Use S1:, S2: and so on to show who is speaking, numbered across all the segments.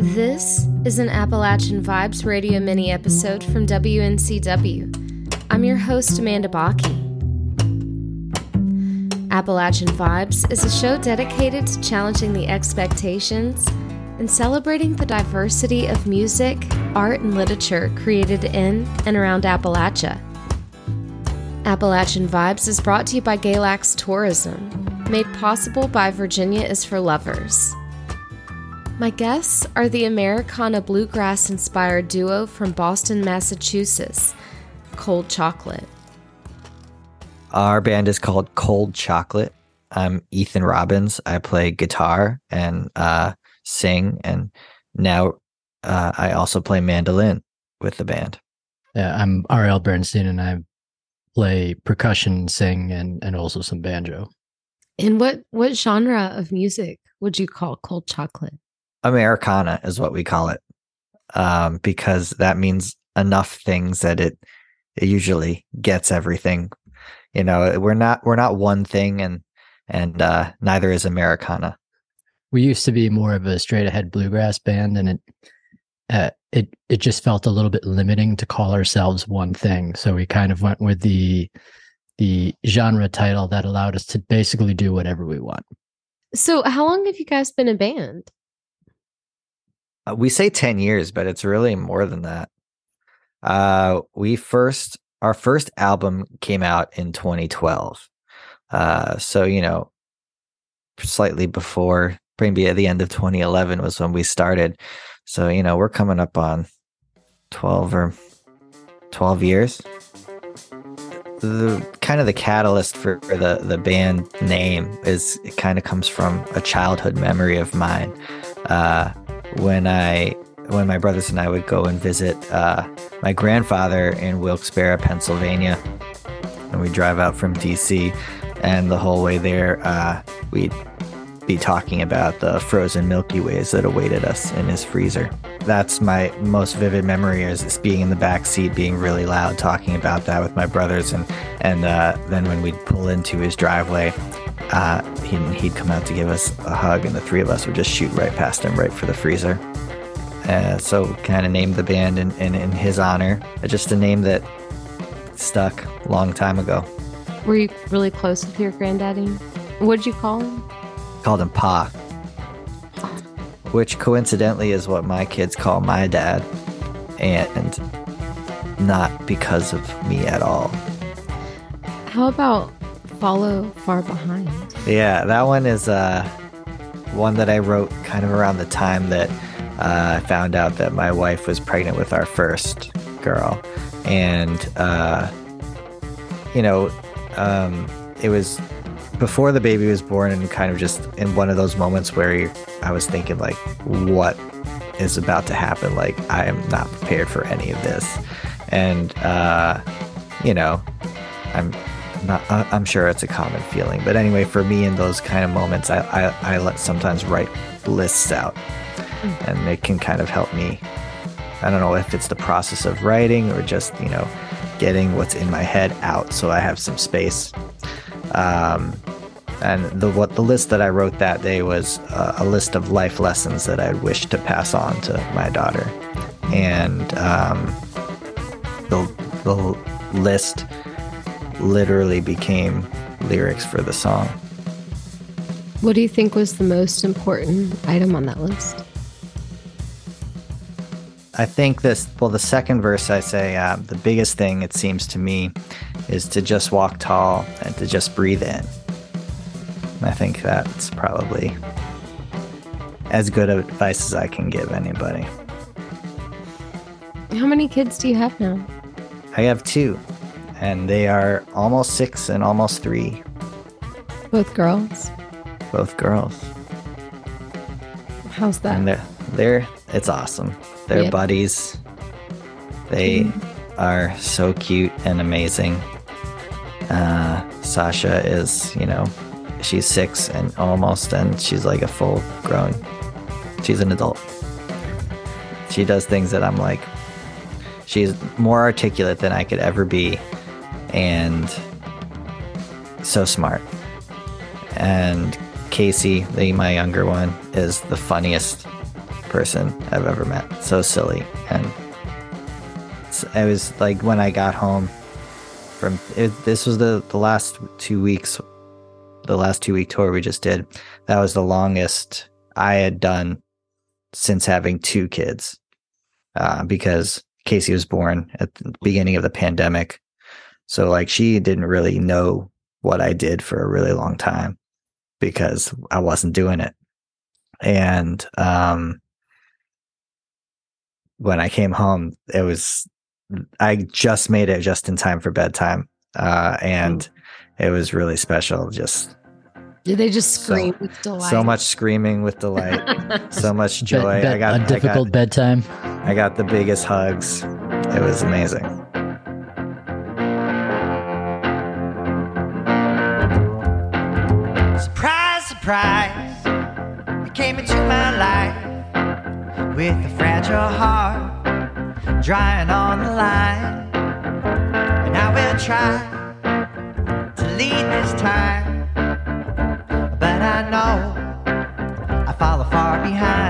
S1: This is an Appalachian Vibes radio mini episode from WNCW. I'm your host, Amanda Bocchi. Appalachian Vibes is a show dedicated to challenging the expectations and celebrating the diversity of music, art, and literature created in and around Appalachia. Appalachian Vibes is brought to you by Galax Tourism, made possible by Virginia is for Lovers. My guests are the Americana bluegrass inspired duo from Boston, Massachusetts, Cold Chocolate.
S2: Our band is called Cold Chocolate. I'm Ethan Robbins. I play guitar and uh, sing, and now uh, I also play mandolin with the band.
S3: Yeah, I'm R.L. Bernstein, and I play percussion, sing, and and also some banjo.
S1: And what what genre of music would you call Cold Chocolate?
S2: Americana is what we call it, um, because that means enough things that it it usually gets everything. You know, we're not we're not one thing, and and uh, neither is Americana.
S3: We used to be more of a straight ahead bluegrass band, and it uh, it it just felt a little bit limiting to call ourselves one thing. So we kind of went with the the genre title that allowed us to basically do whatever we want.
S1: So, how long have you guys been a band?
S2: Uh, we say 10 years, but it's really more than that. Uh, we first, our first album came out in 2012. Uh, so, you know, slightly before, maybe at the end of 2011 was when we started. So, you know, we're coming up on 12 or 12 years. The kind of the catalyst for, the, the band name is it kind of comes from a childhood memory of mine. Uh, when I when my brothers and I would go and visit uh, my grandfather in Wilkes-Barre, Pennsylvania, and we drive out from DC, and the whole way there, uh, we'd be talking about the frozen Milky Ways that awaited us in his freezer. That's my most vivid memory is being in the back seat, being really loud, talking about that with my brothers, and and uh, then when we'd pull into his driveway, uh, he'd, he'd come out to give us a hug, and the three of us would just shoot right past him, right for the freezer. Uh, so, kind of named the band in, in, in his honor, just a name that stuck long time ago.
S1: Were you really close with your granddaddy? What did you call him?
S2: Called him Pa, which coincidentally is what my kids call my dad, and not because of me at all.
S1: How about follow far behind?
S2: Yeah, that one is uh, one that I wrote kind of around the time that uh, I found out that my wife was pregnant with our first girl. And, uh, you know, um, it was before the baby was born and kind of just in one of those moments where I was thinking, like, what is about to happen? Like, I am not prepared for any of this. And, uh, you know, I'm not, I'm sure it's a common feeling. But anyway, for me in those kind of moments, I, I, I let sometimes write lists out mm. and it can kind of help me. I don't know if it's the process of writing or just, you know, getting what's in my head out so I have some space. Um, and the what the list that I wrote that day was uh, a list of life lessons that I wish to pass on to my daughter, and um, the the list literally became lyrics for the song.
S1: What do you think was the most important item on that list?
S2: I think this, well, the second verse I say, uh, the biggest thing it seems to me is to just walk tall and to just breathe in. I think that's probably as good advice as I can give anybody.
S1: How many kids do you have now?
S2: I have two and they are almost six and almost three.
S1: Both girls.
S2: Both girls.
S1: How's that?
S2: And they're they're it's awesome. They're yep. buddies. They mm. are so cute and amazing. Uh, Sasha is, you know, she's six and almost, and she's like a full grown. She's an adult. She does things that I'm like, she's more articulate than I could ever be and so smart. And Casey, the my younger one, is the funniest person I've ever met. So silly. And it was like when I got home from it, this was the, the last two weeks, the last two week tour we just did. That was the longest I had done since having two kids uh, because Casey was born at the beginning of the pandemic. So like she didn't really know what I did for a really long time because I wasn't doing it. And um when I came home, it was I just made it just in time for bedtime. Uh and mm. It was really special just
S1: did they just scream so, with delight?
S2: So much screaming with delight, so much joy.
S3: I got a difficult got, bedtime.
S2: I got the biggest hugs. It was amazing.
S4: Surprise, surprise! You came into my life with a fragile heart, drying on the line, and I will try lead this time. But I know I follow far behind.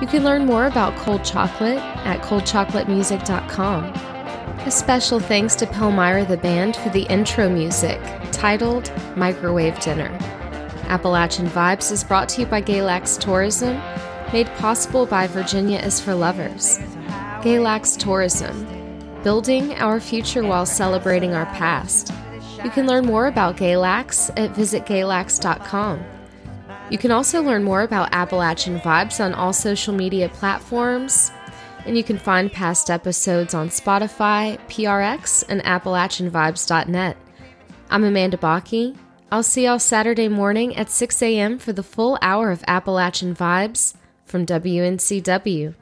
S1: You can learn more about Cold Chocolate at coldchocolatemusic.com. A special thanks to Palmyra the band for the intro music, titled Microwave Dinner. Appalachian Vibes is brought to you by Galax Tourism, made possible by Virginia is for Lovers. Galax Tourism, building our future while celebrating our past. You can learn more about Galax at visitgalax.com. You can also learn more about Appalachian Vibes on all social media platforms, and you can find past episodes on Spotify, PRX, and AppalachianVibes.net. I'm Amanda Bocchi. I'll see y'all Saturday morning at 6 a.m. for the full hour of Appalachian Vibes from WNCW.